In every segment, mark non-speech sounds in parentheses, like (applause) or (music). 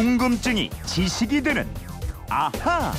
궁금증이 지식이 되는 아하.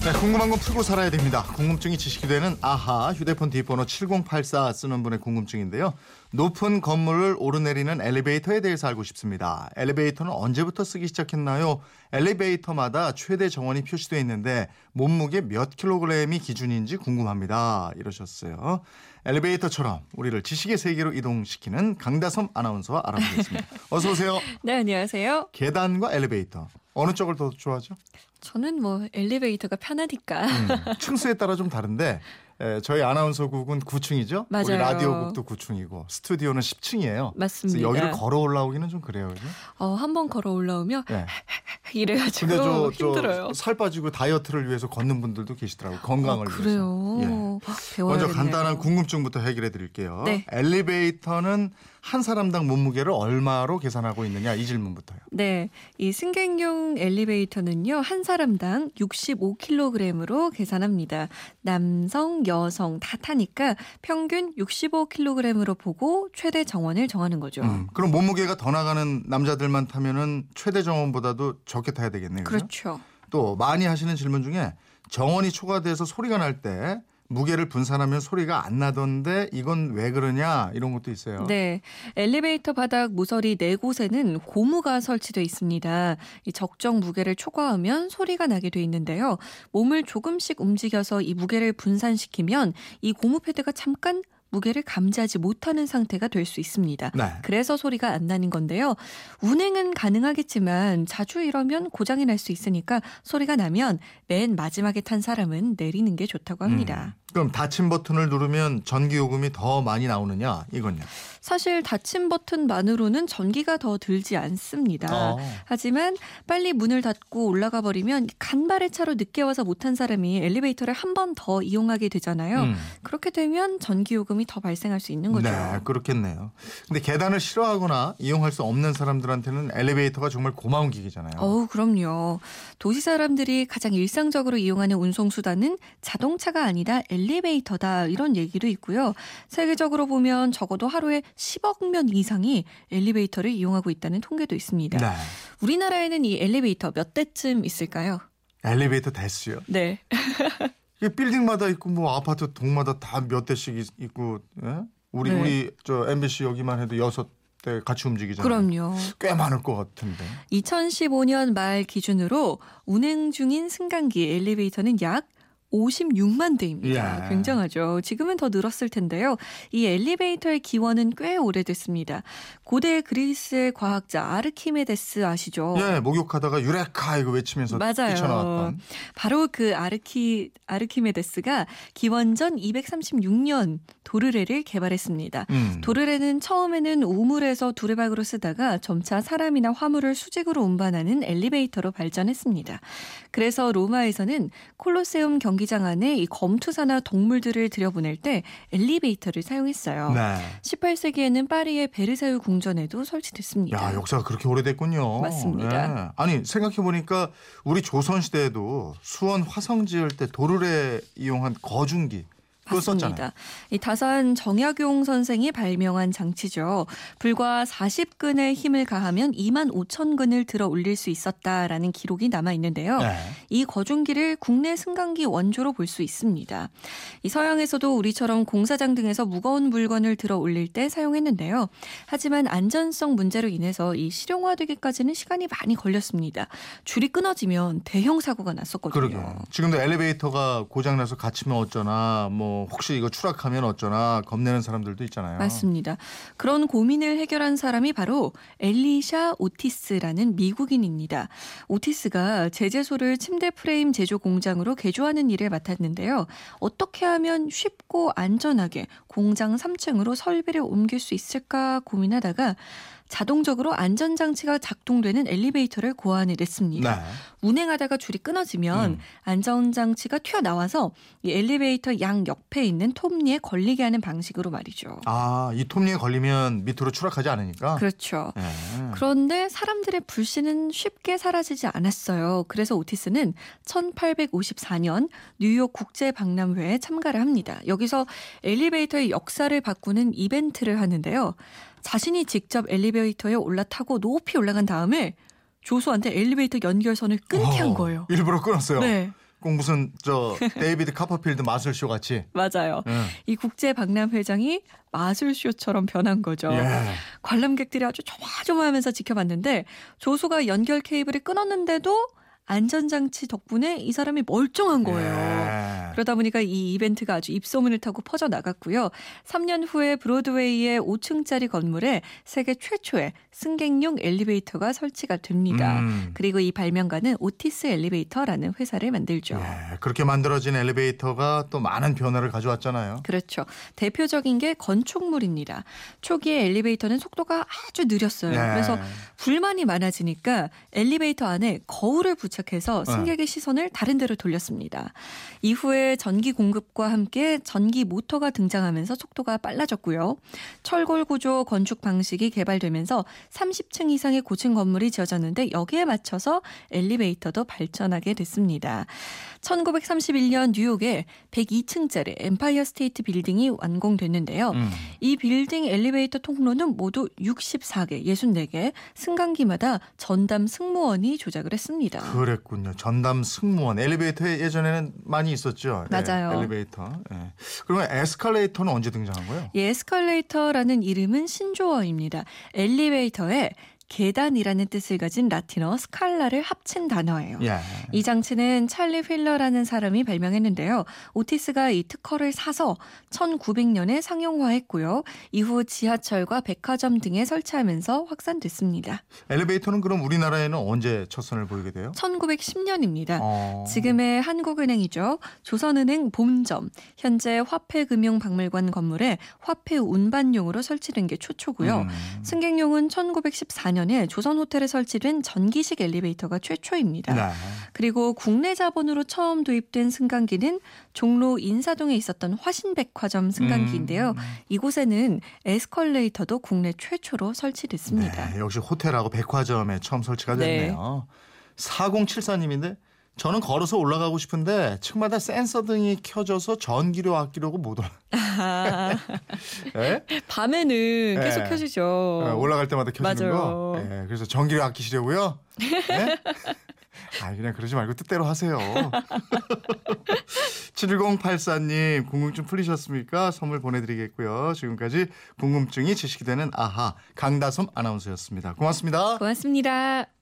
네, 궁금한 건 풀고 살아야 됩니다. 궁금증이 지식이 되는 아하 휴대폰 뒷번호 7084 쓰는 분의 궁금증인데요. 높은 건물을 오르내리는 엘리베이터에 대해서 알고 싶습니다. 엘리베이터는 언제부터 쓰기 시작했나요? 엘리베이터마다 최대 정원이 표시되어 있는데 몸무게 몇 킬로그램이 기준인지 궁금합니다. 이러셨어요. 엘리베이터처럼 우리를 지식의 세계로 이동시키는 강다솜 아나운서와 알아보겠습니다. (laughs) 어서 오세요. 네, 안녕하세요. 계단과 엘리베이터 어느 쪽을 더 좋아하죠? 저는 뭐 엘리베이터가 편하니까. 음, (laughs) 층수에 따라 좀 다른데 에, 저희 아나운서국은 9층이죠. 맞아요. 우리 라디오국도 9층이고 스튜디오는 10층이에요. 맞습니다. 여기를 걸어 올라오기는 좀 그래요. 그죠? 어, 한 번 걸어 올라오면 네. (laughs) 이래가지고 근데 저, 힘들어요. 저 살 빠지고 다이어트를 위해서 걷는 분들도 계시더라고요. 건강을 아, 위해서. 그래요. 예. 아, 배워야겠네요. 먼저 간단한 궁금증부터 해결해 드릴게요. 네. 엘리베이터는 한 사람당 몸무게를 얼마로 계산하고 있느냐 이 질문부터요. 네, 이 승객용 엘리베이터는요 한 사람당 65kg으로 계산합니다. 남성, 여성 다 타니까 평균 65kg으로 보고 최대 정원을 정하는 거죠. 음, 그럼 몸무게가 더 나가는 남자들만 타면은 최대 정원보다도 적게 타야 되겠네요. 그죠? 그렇죠. 또 많이 하시는 질문 중에 정원이 초과돼서 소리가 날 때 무게를 분산하면 소리가 안 나던데 이건 왜 그러냐 이런 것도 있어요. 네, 엘리베이터 바닥 모서리 네 곳에는 고무가 설치돼 있습니다. 이 적정 무게를 초과하면 소리가 나게 돼 있는데요. 몸을 조금씩 움직여서 이 무게를 분산시키면 이 고무 패드가 잠깐 무게를 감지하지 못하는 상태가 될 수 있습니다. 네. 그래서 소리가 안 나는 건데요. 운행은 가능하겠지만 자주 이러면 고장이 날 수 있으니까 소리가 나면 맨 마지막에 탄 사람은 내리는 게 좋다고 합니다. 음, 그럼 닫힌 버튼을 누르면 전기 요금이 더 많이 나오느냐 이건요. 사실 닫힌 버튼만으로는 전기가 더 들지 않습니다. 어. 하지만 빨리 문을 닫고 올라가 버리면 간발의 차로 늦게 와서 못한 사람이 엘리베이터를 한 번 더 이용하게 되잖아요. 음. 그렇게 되면 전기 요금이 더 발생할 수 있는 거죠. 네, 그렇겠네요. 근데 계단을 싫어하거나 이용할 수 없는 사람들한테는 엘리베이터가 정말 고마운 기기잖아요. 어우, 그럼요. 도시 사람들이 가장 일상적으로 이용하는 운송 수단은 자동차가 아니다 엘리베이터 다 이런 얘기도 있고요. 세계적으로 보면 적어도 하루에 10억 명 이상이 엘리베이터를 이용하고 있다는 통계도 있습니다. 네. 우리나라에는 이 엘리베이터 몇 대쯤 있을까요? 엘리베이터 대수요. 네. (laughs) 빌딩마다 있고 뭐 아파트 동마다 다 몇 대씩 있- 있고 예? 우리 네. 우리 저 MBC 여기만 해도 여섯 대 같이 움직이잖아요. 그럼요. 꽤 많을 것 같은데. 2015년 말 기준으로 운행 중인 승강기 엘리베이터는 약 56만 대입니다. 예. 굉장하죠. 지금은 더 늘었을 텐데요. 이 엘리베이터의 기원은 꽤 오래됐습니다. 고대 그리스의 과학자 아르키메데스 아시죠? 예, 목욕하다가 유레카 이거 외치면서 맞아요. 뛰쳐나왔던. 바로 그 아르키 아르키메데스가 기원전 236년 도르래를 개발했습니다. 음. 도르래는 처음에는 우물에서 두레박으로 쓰다가 점차 사람이나 화물을 수직으로 운반하는 엘리베이터로 발전했습니다. 그래서 로마에서는 콜로세움 경기 장 안에 이 검투사나 동물들을 들여보낼 때 엘리베이터를 사용했어요. 네. 18세기에는 파리의 베르사유 궁전에도 설치됐습니다. 야, 역사가 그렇게 오래됐군요. 맞습니다. 예. 아니, 생각해 보니까 우리 조선 시대에도 수원 화성 지을 때 도르래 이용한 거중기. 맞습니다. 이 다산 정약용 선생이 발명한 장치죠. 불과 40근의 힘을 가하면 2만 5천 근을 들어 올릴 수 있었다라는 기록이 남아 있는데요. 네. 이 거중기를 국내 승강기 원조로 볼 수 있습니다. 이 서양에서도 우리처럼 공사장 등에서 무거운 물건을 들어 올릴 때 사용했는데요. 하지만 안전성 문제로 인해서 이 실용화되기까지는 시간이 많이 걸렸습니다. 줄이 끊어지면 대형 사고가 났었거든요. 그러게. 지금도 엘리베이터가 고장나서 갇히면 어쩌나, 뭐, 혹시 이거 추락하면 어쩌나 겁내는 사람들도 있잖아요. 맞습니다. 그런 고민을 해결한 사람이 바로 엘리샤 오티스라는 미국인입니다. 오티스가 제재소를 침대 프레임 제조 공장으로 개조하는 일을 맡았는데요. 어떻게 하면 쉽고 안전하게 공장 3층으로 설비를 옮길 수 있을까 고민하다가 자동적으로 안전장치가 작동되는 엘리베이터를 고안을 했습니다. 네. 운행하다가 줄이 끊어지면 음. 안전장치가 튀어나와서 이 엘리베이터 양 옆에 있는 톱니에 걸리게 하는 방식으로 말이죠. 아, 이 톱니에 걸리면 밑으로 추락하지 않으니까. 그렇죠. 예. 그런데 사람들의 불신은 쉽게 사라지지 않았어요. 그래서 오티스는 1854년 뉴욕 국제 박람회에 참가를 합니다. 여기서 엘리베이터의 역사를 바꾸는 이벤트를 하는데요. 자신이 직접 엘리베이터에 올라타고 높이 올라간 다음에 조수한테 엘리베이터 연결선을 끊게 한 어, 거예요. 일부러 끊었어요. 네, 꼭 무슨 저 데이비드 카퍼필드 마술쇼 같이. (laughs) 맞아요. 예. 이 국제 박람 회장이 마술쇼처럼 변한 거죠. 예. 관람객들이 아주 조마조마하면서 지켜봤는데 조수가 연결 케이블을 끊었는데도 안전장치 덕분에 이 사람이 멀쩡한 거예요. 예. 그러다 보니까 이 이벤트가 아주 입소문을 타고 퍼져 나갔고요. 3년 후에 브로드웨이의 5층짜리 건물에 세계 최초의 승객용 엘리베이터가 설치가 됩니다. 음. 그리고 이 발명가는 오티스 엘리베이터라는 회사를 만들죠. 예, 그렇게 만들어진 엘리베이터가 또 많은 변화를 가져왔잖아요. 그렇죠. 대표적인 게 건축물입니다. 초기에 엘리베이터는 속도가 아주 느렸어요. 예. 그래서 불만이 많아지니까 엘리베이터 안에 거울을 부착해서 네. 승객의 시선을 다른 데로 돌렸습니다. 이후에 전기 공급과 함께 전기 모터가 등장하면서 속도가 빨라졌고요. 철골 구조 건축 방식이 개발되면서 30층 이상의 고층 건물이 지어졌는데 여기에 맞춰서 엘리베이터도 발전하게 됐습니다. 1931년 뉴욕에 102층짜리 엠파이어 스테이트 빌딩이 완공됐는데요. 음. 이 빌딩 엘리베이터 통로는 모두 64개, 64개, 승강기마다 전담 승무원이 조작을 했습니다. 그랬군요. 전담 승무원 엘리베이터에 예전에는 많이 있었죠. 예, 맞아요. 엘리베이터. 예. 그러면 에스컬레이터는 언제 등장한 거예요? 이 에스컬레이터라는 이름은 신조어입니다. 엘리베이터에 계단이라는 뜻을 가진 라틴어 스칼라를 합친 단어예요. 예. 이 장치는 찰리 휠러라는 사람이 발명했는데요. 오티스가 이 특허를 사서 1900년에 상용화했고요. 이후 지하철과 백화점 등에 설치하면서 확산됐습니다. 엘리베이터는 그럼 우리나라에는 언제 첫 선을 보이게 돼요? 1910년입니다. 어. 지금의 한국은행이죠. 조선은행 본점, 현재 화폐금융박물관 건물에 화폐 운반용으로 설치된 게 초초고요. 음. 승객용은 1914년 에 조선 호텔에 설치된 전기식 엘리베이터가 최초입니다. 네. 그리고 국내 자본으로 처음 도입된 승강기는 종로 인사동에 있었던 화신백화점 승강기인데요. 음. 이곳에는 에스컬레이터도 국내 최초로 설치됐습니다. 네, 역시 호텔하고 백화점에 처음 설치가 됐네요. 4074님인데 저는 걸어서 올라가고 싶은데 층마다 센서 등이 켜져서 전기료 아끼려고 못 올라. 아, (laughs) 예? 밤에는 계속 네. 켜지죠. 어, 올라갈 때마다 켜지는 맞아요. 거. 예, 그래서 전기료 아끼시려고요. 예? (laughs) 아, 그냥 그러지 말고 뜻대로 하세요. (laughs) 7084님 궁금증 풀리셨습니까? 선물 보내드리겠고요. 지금까지 궁금증이 지식이 되는 아하 강다솜 아나운서였습니다. 고맙습니다. 고맙습니다.